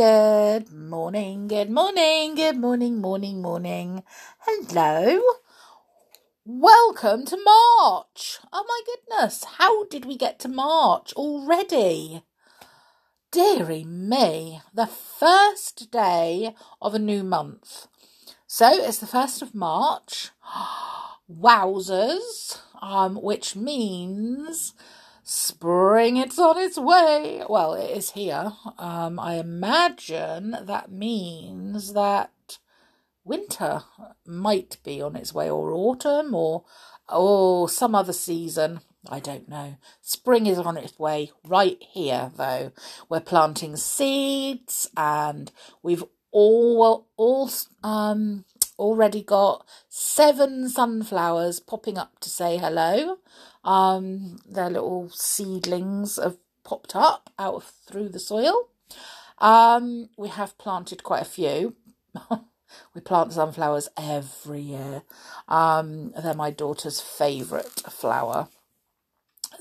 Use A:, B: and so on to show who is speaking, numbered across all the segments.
A: Good morning, good morning, good morning, morning, morning. Hello. Welcome to March. Oh my goodness, how did we get to March already? Deary me, the first day of a new month. So it's the 1st of March. Wowzers, um, which means spring it's on its way. Well, it is here. Um, I imagine that means that winter might be on its way, or autumn, or or some other season. I don't know. Spring is on its way right here, though. We're planting seeds, and we've all all um already got seven sunflowers popping up to say hello. Um, their little seedlings have popped up out of, through the soil. Um, we have planted quite a few. we plant sunflowers every year. Um, they're my daughter's favourite flower.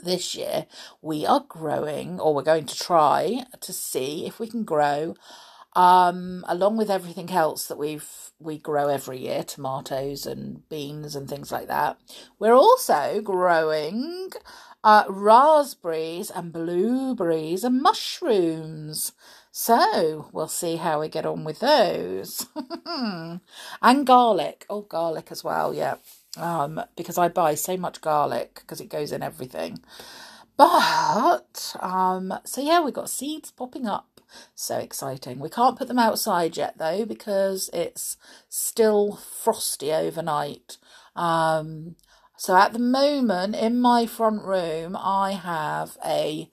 A: This year we are growing, or we're going to try to see if we can grow um, along with everything else that we've we grow every year, tomatoes and beans and things like that. We're also growing uh, raspberries and blueberries and mushrooms. So we'll see how we get on with those. and garlic. Oh, garlic as well, yeah. Um, because I buy so much garlic because it goes in everything. But um, so yeah, we've got seeds popping up so exciting. We can't put them outside yet though because it's still frosty overnight. Um, so at the moment in my front room, I have a,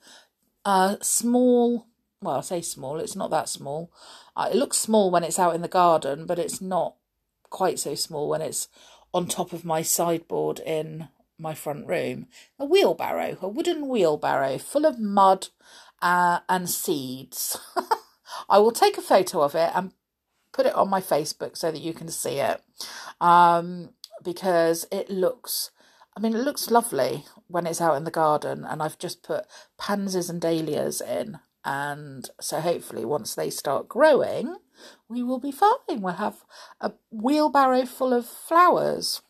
A: a small, well, I say small, it's not that small. Uh, it looks small when it's out in the garden, but it's not quite so small when it's on top of my sideboard in my front room. A wheelbarrow, a wooden wheelbarrow full of mud uh, and seeds. I will take a photo of it and put it on my Facebook so that you can see it um, because it looks, I mean, it looks lovely when it's out in the garden. And I've just put pansies and dahlias in. And so hopefully, once they start growing, we will be fine. We'll have a wheelbarrow full of flowers.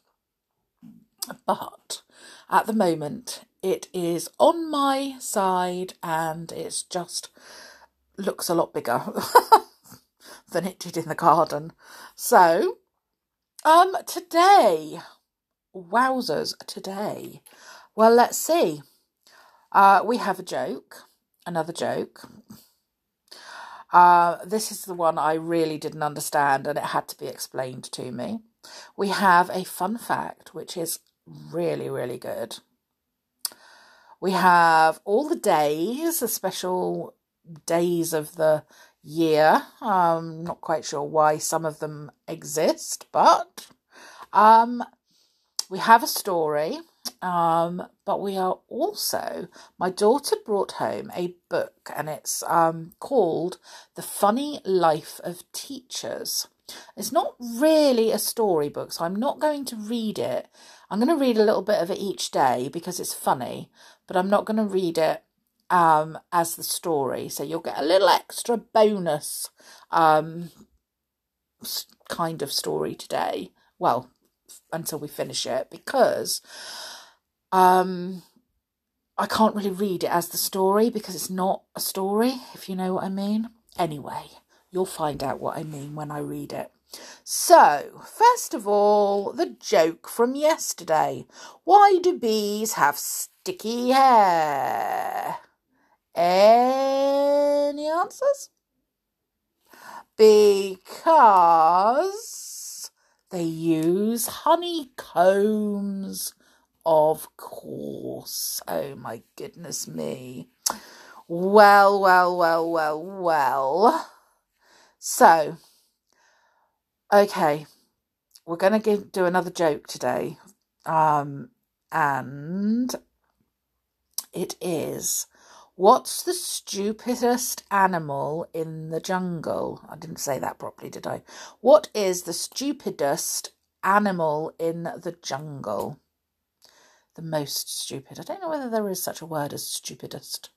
A: But at the moment, it is on my side and it's just looks a lot bigger than it did in the garden. So, um, today, wowzers, today. Well, let's see. Uh, we have a joke, another joke. Uh, this is the one I really didn't understand and it had to be explained to me. We have a fun fact, which is really, really good. We have all the days, the special days of the year. I'm not quite sure why some of them exist, but um, we have a story. Um, but we are also, my daughter brought home a book and it's um, called The Funny Life of Teachers. It's not really a storybook, so I'm not going to read it. I'm going to read a little bit of it each day because it's funny, but I'm not going to read it um, as the story. So you'll get a little extra bonus um, kind of story today. Well, until we finish it, because um, I can't really read it as the story because it's not a story, if you know what I mean. Anyway, you'll find out what I mean when I read it. So, first of all, the joke from yesterday. Why do bees have sticky hair? Any answers? Because they use honeycombs, of course. Oh my goodness me. Well, well, well, well, well. So, okay, we're going to do another joke today. Um, and it is what's the stupidest animal in the jungle? I didn't say that properly, did I? What is the stupidest animal in the jungle? The most stupid. I don't know whether there is such a word as stupidest.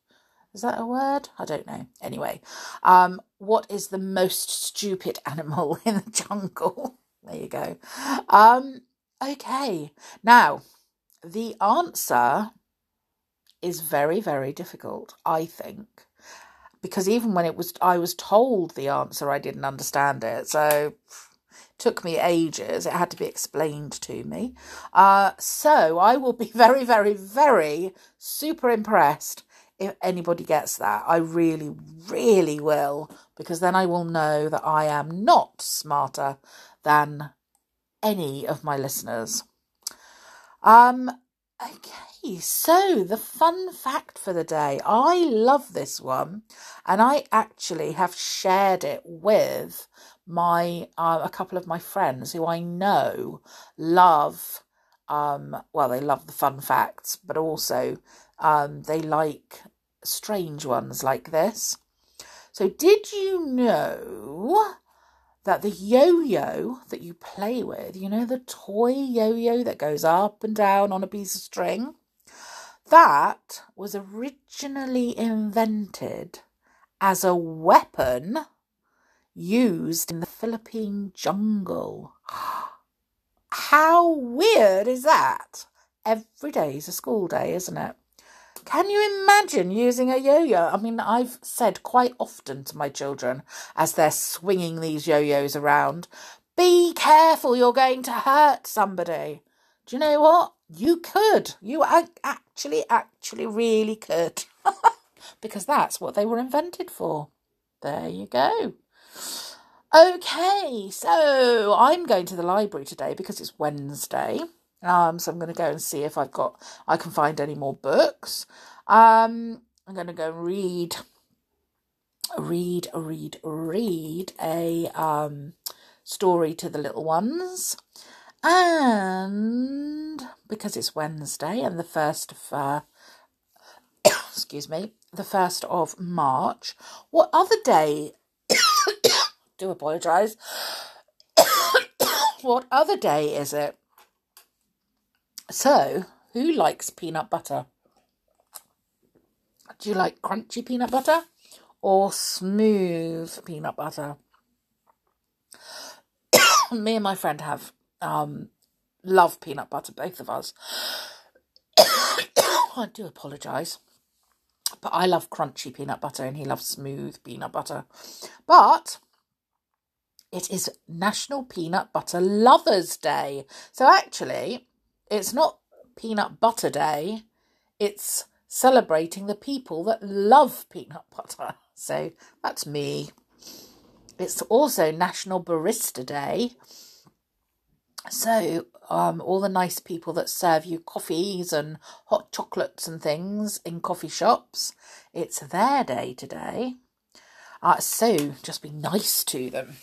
A: Is that a word? I don't know. Anyway, um, what is the most stupid animal in the jungle? There you go. Um, okay. Now, the answer is very, very difficult, I think. Because even when it was I was told the answer, I didn't understand it. So took me ages. It had to be explained to me. Uh, so I will be very, very, very super impressed if anybody gets that. I really, really will, because then I will know that I am not smarter than any of my listeners. Um, okay, so the fun fact for the day. I love this one, and I actually have shared it with my uh, a couple of my friends who I know love. Um, well, they love the fun facts, but also um, they like strange ones like this. So, did you know that the yo yo that you play with, you know, the toy yo yo that goes up and down on a piece of string, that was originally invented as a weapon used in the Philippine jungle. How weird is that? Every day is a school day, isn't it? Can you imagine using a yo yo? I mean, I've said quite often to my children as they're swinging these yo yos around, be careful, you're going to hurt somebody. Do you know what? You could. You actually, actually, really could. because that's what they were invented for. There you go. Okay, so I'm going to the library today because it's Wednesday. Um, so I'm going to go and see if I've got I can find any more books. Um, I'm going to go and read, read, read, read a um story to the little ones, and because it's Wednesday and the first of uh, excuse me, the first of March. What other day? do apologise. what other day is it? So, who likes peanut butter? Do you like crunchy peanut butter or smooth peanut butter? Me and my friend have um, love peanut butter, both of us. I do apologise. But I love crunchy peanut butter and he loves smooth peanut butter. But it is National Peanut Butter Lovers Day. So actually, it's not peanut butter day, it's celebrating the people that love peanut butter. So that's me. It's also National Barista Day. So, um, all the nice people that serve you coffees and hot chocolates and things in coffee shops, it's their day today. Uh, so, just be nice to them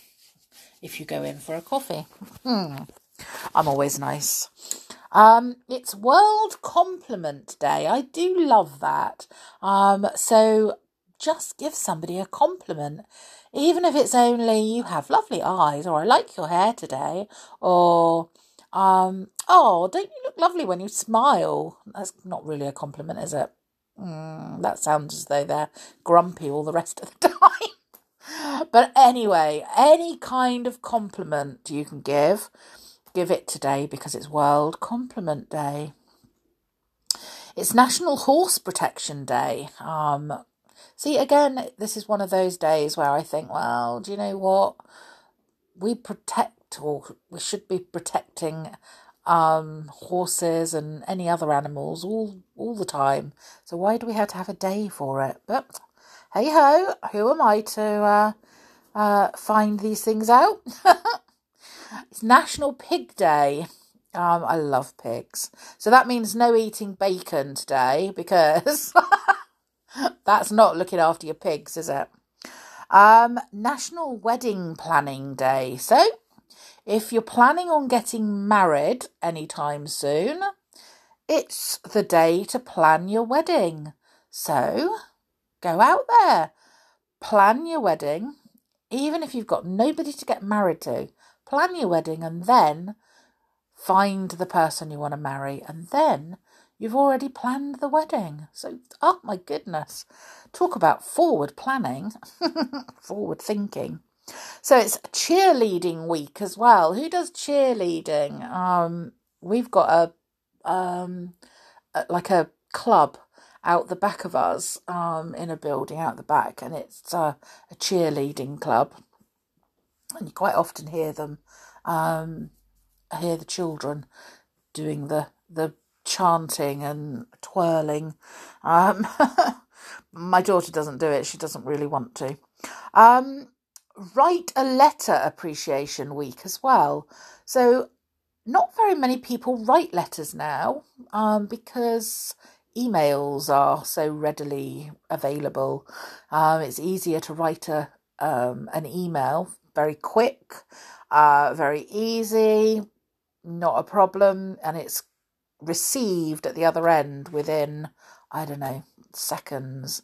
A: if you go in for a coffee. Hmm. I'm always nice. Um, it's World Compliment Day. I do love that. Um, so just give somebody a compliment, even if it's only you have lovely eyes, or I like your hair today, or um, oh, don't you look lovely when you smile? That's not really a compliment, is it? Mm, that sounds as though they're grumpy all the rest of the time. but anyway, any kind of compliment you can give give it today because it's World Compliment Day. It's National Horse Protection Day. Um, see, again, this is one of those days where I think, well, do you know what? We protect, or we should be protecting um, horses and any other animals all all the time. So why do we have to have a day for it? But hey ho, who am I to uh, uh, find these things out? It's National Pig Day. Um, I love pigs. So that means no eating bacon today because that's not looking after your pigs, is it? Um, National Wedding Planning Day. So if you're planning on getting married anytime soon, it's the day to plan your wedding. So go out there, plan your wedding, even if you've got nobody to get married to plan your wedding and then find the person you want to marry and then you've already planned the wedding. So, oh my goodness, talk about forward planning, forward thinking. So it's cheerleading week as well. Who does cheerleading? Um, we've got a um, like a club out the back of us um, in a building out the back, and it's uh, a cheerleading club. And you quite often hear them, um, hear the children doing the the chanting and twirling. Um, my daughter doesn't do it; she doesn't really want to. Um, write a letter appreciation week as well. So, not very many people write letters now um, because emails are so readily available. Um, it's easier to write a um, an email, very quick, uh, very easy, not a problem, and it's received at the other end within I don't know seconds.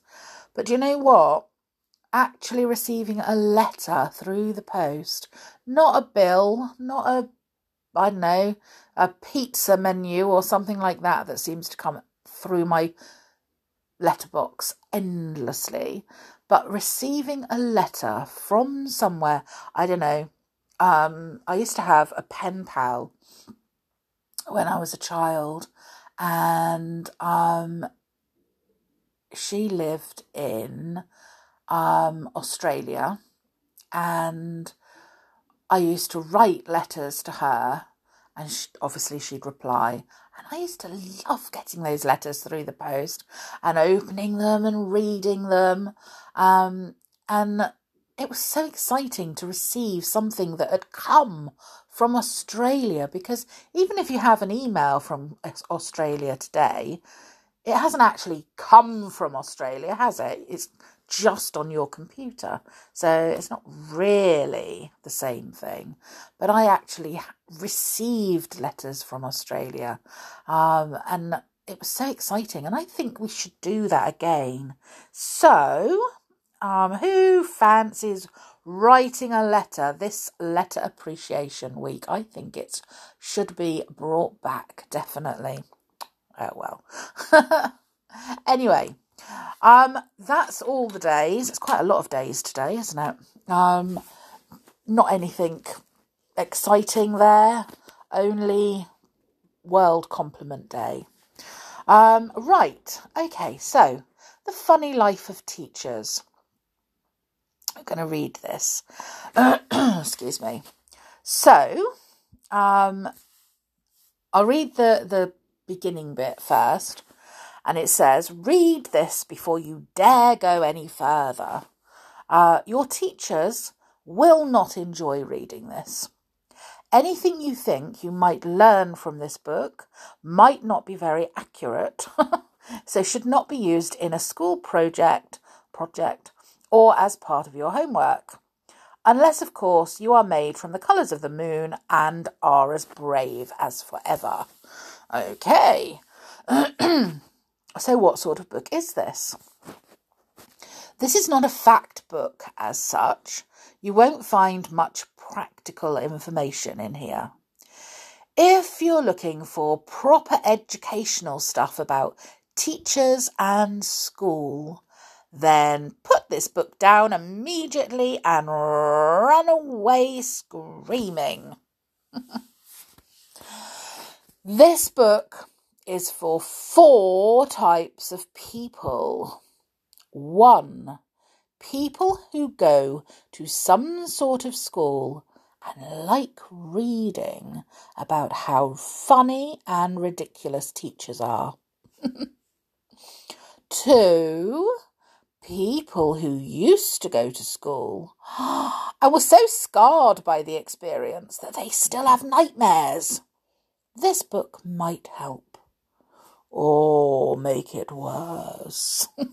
A: But do you know what? Actually receiving a letter through the post, not a bill, not a I don't know, a pizza menu or something like that that seems to come through my letterbox endlessly, but receiving a letter from somewhere, I don't know. Um, I used to have a pen pal when I was a child, and um, she lived in um, Australia, and I used to write letters to her, and she, obviously she'd reply, and I used to love getting those letters through the post and opening them and reading them. Um, and it was so exciting to receive something that had come from Australia because even if you have an email from Australia today, it hasn't actually come from Australia, has it? It's just on your computer. So it's not really the same thing. But I actually received letters from Australia um, and it was so exciting. And I think we should do that again. So, um, who fancies writing a letter this letter appreciation week? I think it should be brought back, definitely. Oh well. anyway, um, that's all the days. It's quite a lot of days today, isn't it? Um, not anything exciting there. Only World Compliment Day. Um, right. Okay. So the funny life of teachers. I'm going to read this. Excuse me. So, um, I'll read the the beginning bit first. And it says, read this before you dare go any further. Uh, your teachers will not enjoy reading this. Anything you think you might learn from this book might not be very accurate, so should not be used in a school project, project or as part of your homework. Unless, of course, you are made from the colours of the moon and are as brave as forever. Okay. So, what sort of book is this? This is not a fact book as such. You won't find much practical information in here. If you're looking for proper educational stuff about teachers and school, then put this book down immediately and run away screaming. this book is for four types of people. One, people who go to some sort of school and like reading about how funny and ridiculous teachers are. Two, people who used to go to school and were so scarred by the experience that they still have nightmares. This book might help or make it worse.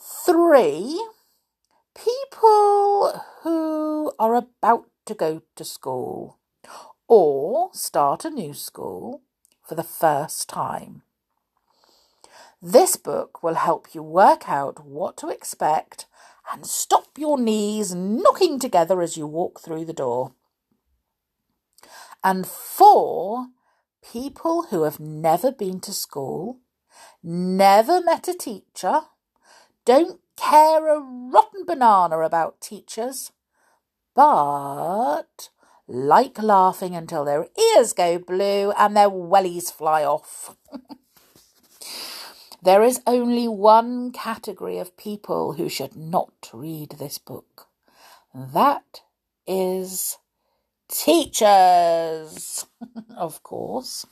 A: Three, people who are about to go to school or start a new school for the first time. This book will help you work out what to expect and stop your knees knocking together as you walk through the door. And four, people who have never been to school, never met a teacher, don't care a rotten banana about teachers, but like laughing until their ears go blue and their wellies fly off. there is only one category of people who should not read this book. That is teachers. of course.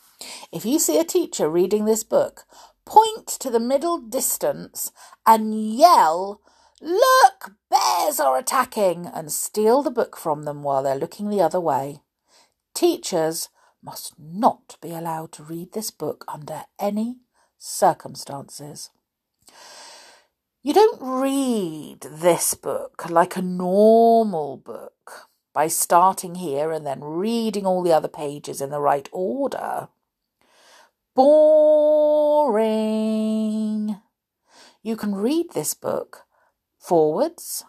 A: If you see a teacher reading this book, point to the middle distance and yell, Look, bears are attacking, and steal the book from them while they're looking the other way. Teachers must not be allowed to read this book under any circumstances. You don't read this book like a normal book by starting here and then reading all the other pages in the right order. Boring. You can read this book forwards,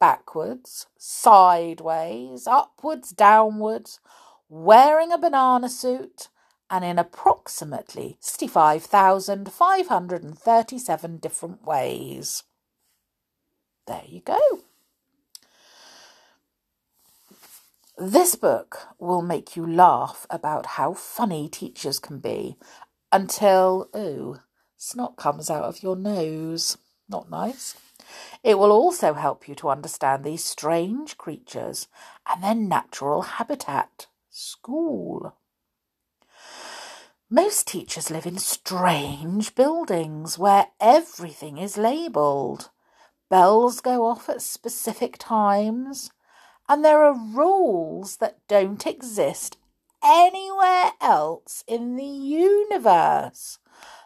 A: backwards, sideways, upwards, downwards, wearing a banana suit, and in approximately 65,537 different ways. There you go. This book will make you laugh about how funny teachers can be until, oh, snot comes out of your nose. Not nice. It will also help you to understand these strange creatures and their natural habitat, school. Most teachers live in strange buildings where everything is labelled. Bells go off at specific times, and there are rules that don't exist anywhere else in the universe.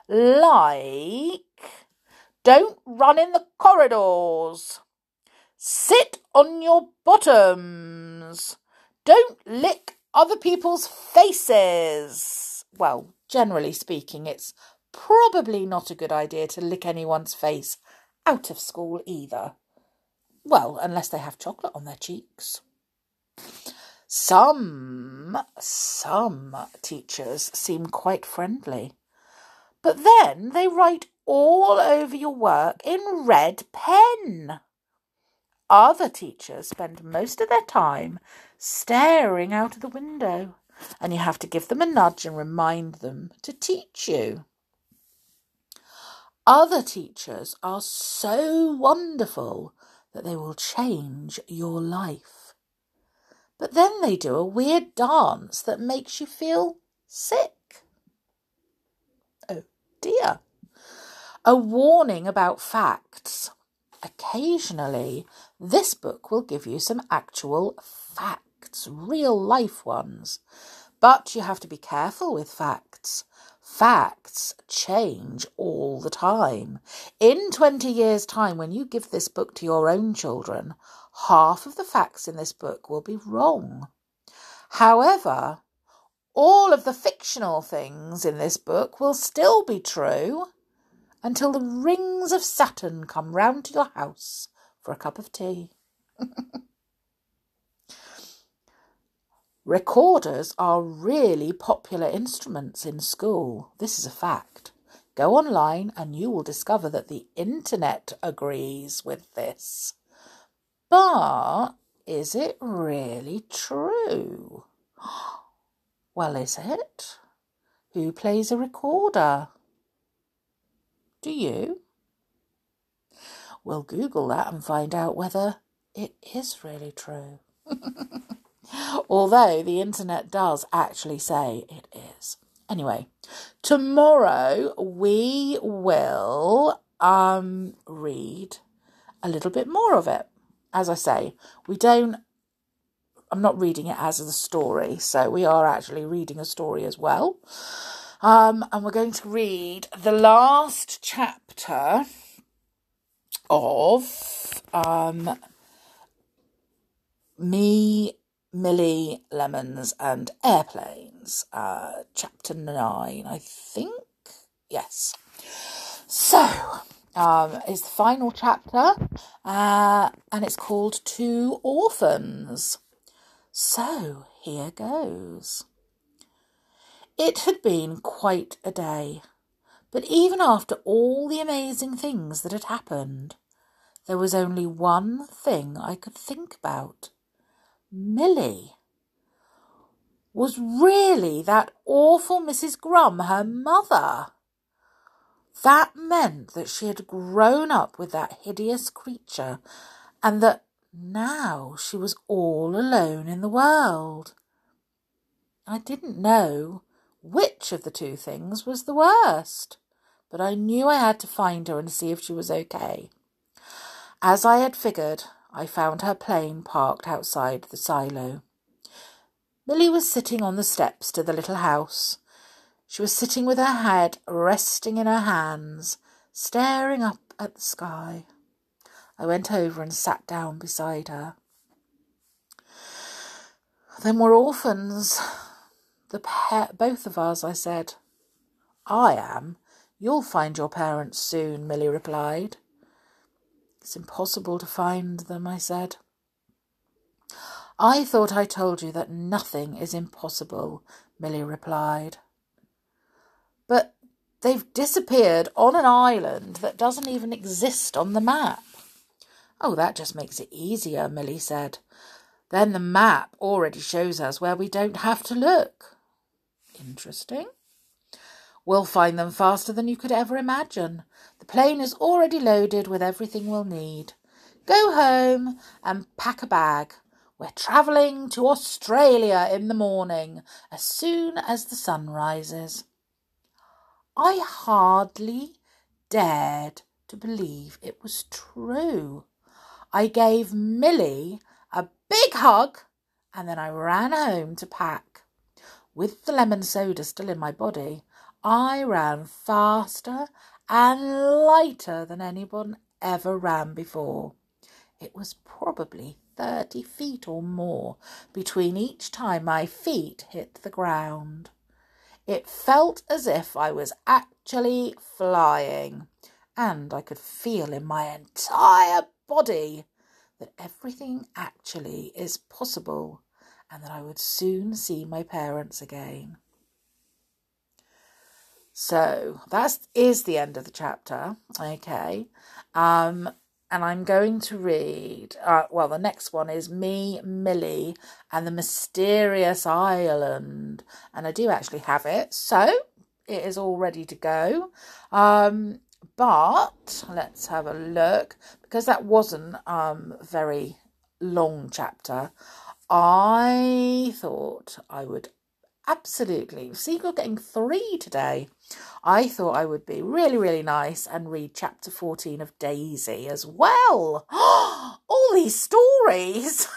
A: Like don't run in the corridors. Sit on your bottoms. Don't lick other people's faces. Well, generally speaking, it's probably not a good idea to lick anyone's face out of school either. Well, unless they have chocolate on their cheeks. Some, some teachers seem quite friendly. But then they write all over your work in red pen. Other teachers spend most of their time staring out of the window, and you have to give them a nudge and remind them to teach you. Other teachers are so wonderful that they will change your life. But then they do a weird dance that makes you feel sick. Oh dear a warning about facts. Occasionally, this book will give you some actual facts, real life ones. But you have to be careful with facts. Facts change all the time. In 20 years' time, when you give this book to your own children, half of the facts in this book will be wrong. However, all of the fictional things in this book will still be true until the rings of Saturn come round to your house for a cup of tea. Recorders are really popular instruments in school. This is a fact. Go online and you will discover that the internet agrees with this. But is it really true? Well, is it? Who plays a recorder? Do you? We'll Google that and find out whether it is really true. Although the internet does actually say it is. Anyway, tomorrow we will um read a little bit more of it. As I say, we don't I'm not reading it as a story, so we are actually reading a story as well. Um, and we're going to read the last chapter of um, Me, Millie, Lemons, and Airplanes, uh, chapter 9, I think. Yes. So, um, it's the final chapter, uh, and it's called Two Orphans. So, here goes. It had been quite a day, but even after all the amazing things that had happened, there was only one thing I could think about. Milly. Was really that awful Mrs. Grum her mother? That meant that she had grown up with that hideous creature and that now she was all alone in the world. I didn't know which of the two things was the worst, but I knew I had to find her and see if she was okay. As I had figured, I found her plane parked outside the silo. Milly was sitting on the steps to the little house. She was sitting with her head resting in her hands, staring up at the sky. I went over and sat down beside her. Then we're orphans. The pair, both of us, I said. I am. You'll find your parents soon, Milly replied. It's impossible to find them, I said. I thought I told you that nothing is impossible, Milly replied. But they've disappeared on an island that doesn't even exist on the map. Oh, that just makes it easier, Milly said. Then the map already shows us where we don't have to look. Interesting. We'll find them faster than you could ever imagine. Plane is already loaded with everything we'll need. Go home and pack a bag. We're travelling to Australia in the morning as soon as the sun rises. I hardly dared to believe it was true. I gave Milly a big hug and then I ran home to pack. With the lemon soda still in my body, I ran faster and lighter than anyone ever ran before. It was probably thirty feet or more between each time my feet hit the ground. It felt as if I was actually flying, and I could feel in my entire body that everything actually is possible and that I would soon see my parents again. So that is the end of the chapter. Okay. Um, and I'm going to read, uh, well, the next one is Me, Millie, and the Mysterious Island. And I do actually have it. So it is all ready to go. Um, but let's have a look because that wasn't um very long chapter. I thought I would absolutely you're getting three today. I thought I would be really, really nice and read chapter 14 of Daisy as well. All these stories.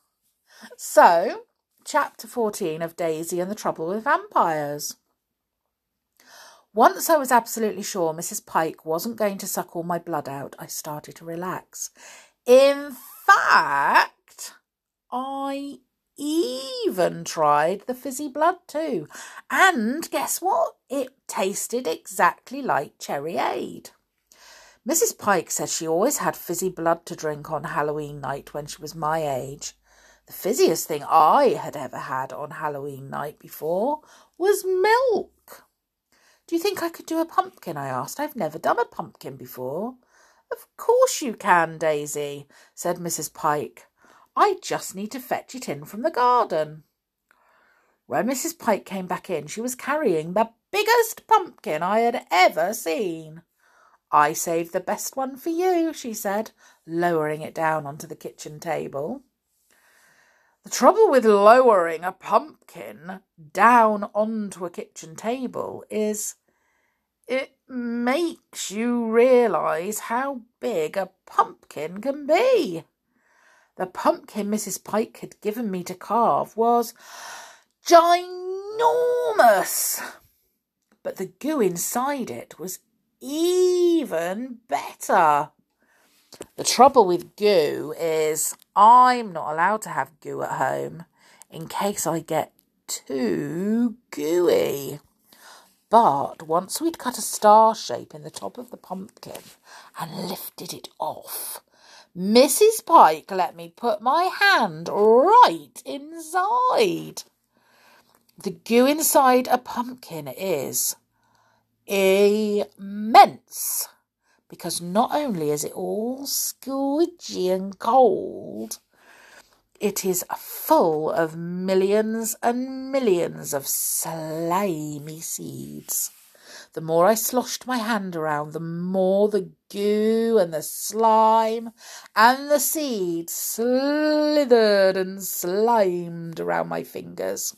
A: so, chapter 14 of Daisy and the Trouble with Vampires. Once I was absolutely sure Mrs. Pike wasn't going to suck all my blood out, I started to relax. In fact, I even tried the fizzy blood too. And guess what? It tasted exactly like cherry aid. Mrs. Pike said she always had fizzy blood to drink on Halloween night when she was my age. The fizziest thing I had ever had on Halloween night before was milk. Do you think I could do a pumpkin? I asked. I've never done a pumpkin before. Of course you can, Daisy, said Mrs. Pike. I just need to fetch it in from the garden. When Mrs. Pike came back in, she was carrying the biggest pumpkin I had ever seen. I saved the best one for you, she said, lowering it down onto the kitchen table. The trouble with lowering a pumpkin down onto a kitchen table is it makes you realise how big a pumpkin can be. The pumpkin Mrs. Pike had given me to carve was ginormous, but the goo inside it was even better. The trouble with goo is I'm not allowed to have goo at home in case I get too gooey. But once we'd cut a star shape in the top of the pumpkin and lifted it off, Mrs. Pike let me put my hand right inside. The goo inside a pumpkin is immense because not only is it all squidgy and cold, it is full of millions and millions of slimy seeds. The more I sloshed my hand around, the more the goo and the slime and the seeds slithered and slimed around my fingers.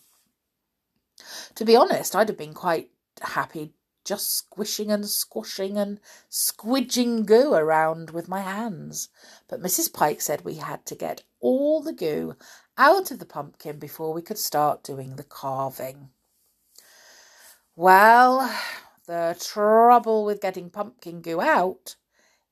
A: To be honest, I'd have been quite happy just squishing and squashing and squidging goo around with my hands. But Mrs. Pike said we had to get all the goo out of the pumpkin before we could start doing the carving. Well, the trouble with getting pumpkin goo out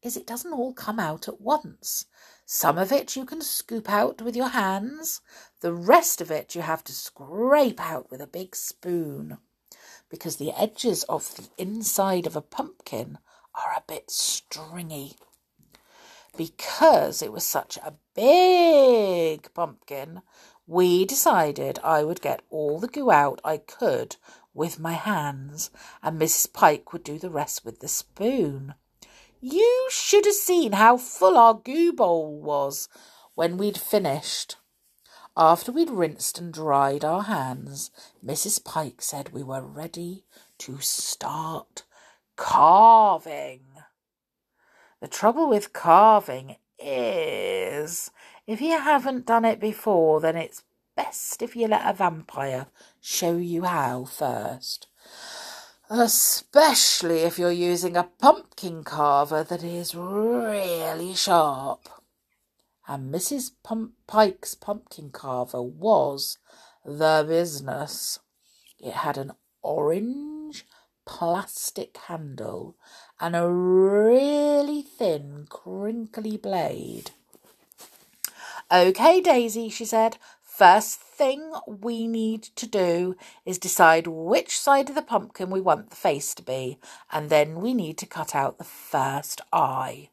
A: is it doesn't all come out at once. Some of it you can scoop out with your hands, the rest of it you have to scrape out with a big spoon because the edges of the inside of a pumpkin are a bit stringy. Because it was such a big pumpkin, we decided I would get all the goo out I could with my hands, and Mrs. Pike would do the rest with the spoon. You should have seen how full our goo bowl was when we'd finished. After we'd rinsed and dried our hands, Mrs. Pike said we were ready to start carving. The trouble with carving is if you haven't done it before, then it's best if you let a vampire show you how first. Especially if you're using a pumpkin carver that is really sharp and Mrs. Pump- Pike's pumpkin carver was the business. It had an orange plastic handle and a really thin, crinkly blade. OK, Daisy, she said. First thing we need to do is decide which side of the pumpkin we want the face to be, and then we need to cut out the first eye.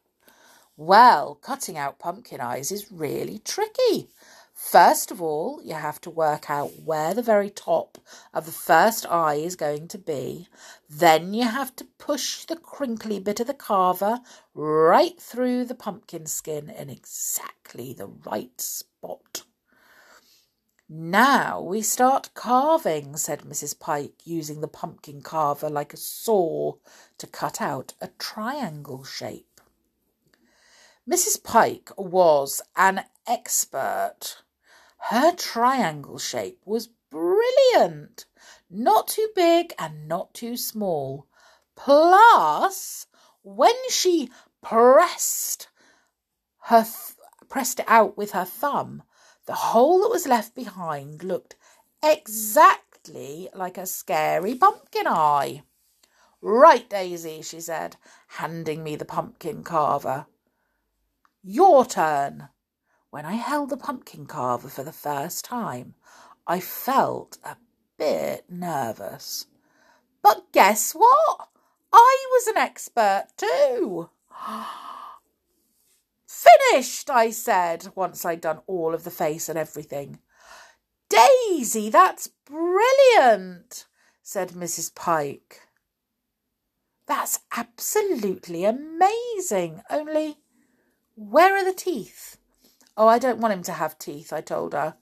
A: Well, cutting out pumpkin eyes is really tricky. First of all, you have to work out where the very top of the first eye is going to be. Then you have to push the crinkly bit of the carver right through the pumpkin skin in exactly the right spot. Now we start carving, said Mrs. Pike, using the pumpkin carver like a saw to cut out a triangle shape. Mrs. Pike was an expert. Her triangle shape was brilliant, not too big and not too small. Plus, when she pressed her th- pressed it out with her thumb, the hole that was left behind looked exactly like a scary pumpkin eye. Right, Daisy, she said, handing me the pumpkin carver. Your turn. When I held the pumpkin carver for the first time, I felt a bit nervous. But guess what? I was an expert too. Finished, I said, once I'd done all of the face and everything. Daisy, that's brilliant, said Mrs. Pike. That's absolutely amazing. Only where are the teeth? Oh, I don't want him to have teeth, I told her.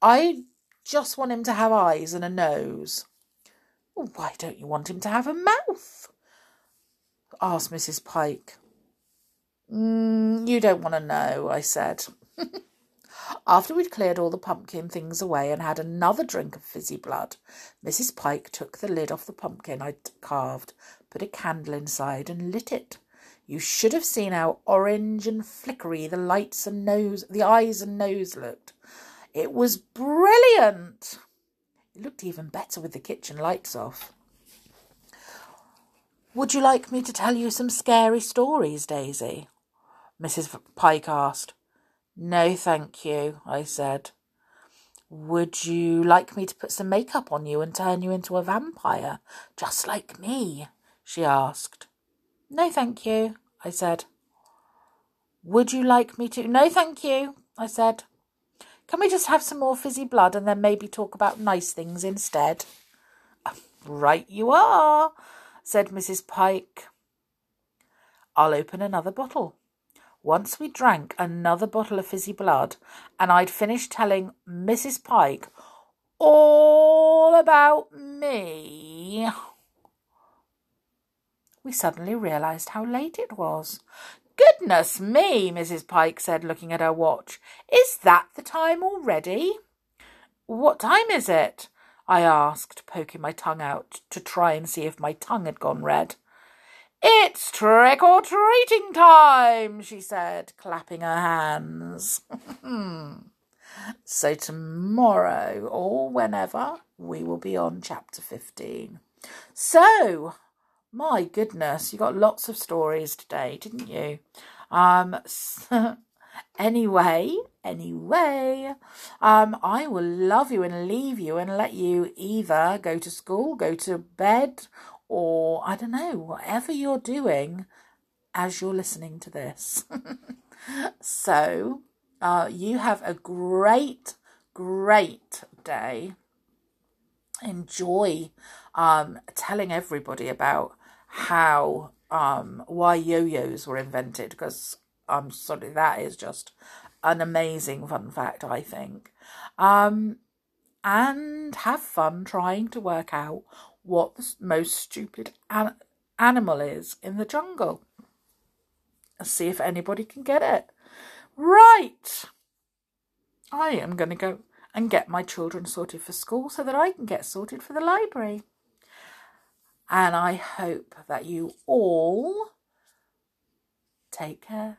A: I just want him to have eyes and a nose. why don't you want him to have a mouth? asked Mrs. Pike. Mm, you don't want to know, I said. After we'd cleared all the pumpkin things away and had another drink of fizzy blood, Mrs. Pike took the lid off the pumpkin I'd carved, put a candle inside, and lit it. You should have seen how orange and flickery the lights and nose, the eyes and nose looked. It was brilliant. It looked even better with the kitchen lights off. Would you like me to tell you some scary stories, Daisy? Mrs. Pike asked. No, thank you, I said. Would you like me to put some makeup on you and turn you into a vampire, just like me? she asked. No, thank you, I said. Would you like me to? No, thank you, I said. Can we just have some more fizzy blood and then maybe talk about nice things instead? Right, you are, said Mrs. Pike. I'll open another bottle. Once we drank another bottle of fizzy blood, and I'd finished telling Mrs. Pike all about me, we suddenly realised how late it was. Goodness me, Mrs. Pike said, looking at her watch. Is that the time already? What time is it? I asked, poking my tongue out to try and see if my tongue had gone red. It's trick or treating time, she said, clapping her hands. so tomorrow or whenever we will be on chapter 15. So, my goodness, you got lots of stories today, didn't you? Um, so, anyway, anyway, um, I will love you and leave you and let you either go to school, go to bed, or I don't know, whatever you're doing as you're listening to this. so, uh, you have a great, great day. Enjoy um, telling everybody about how um, why yo-yos were invented because I'm sorry that is just an amazing fun fact I think um, and have fun trying to work out what the most stupid an- animal is in the jungle. and See if anybody can get it. Right. I am going to go and get my children sorted for school so that I can get sorted for the library. And I hope that you all take care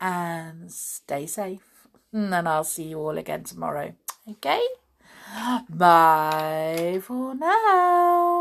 A: and stay safe. And I'll see you all again tomorrow. Okay? Bye for now.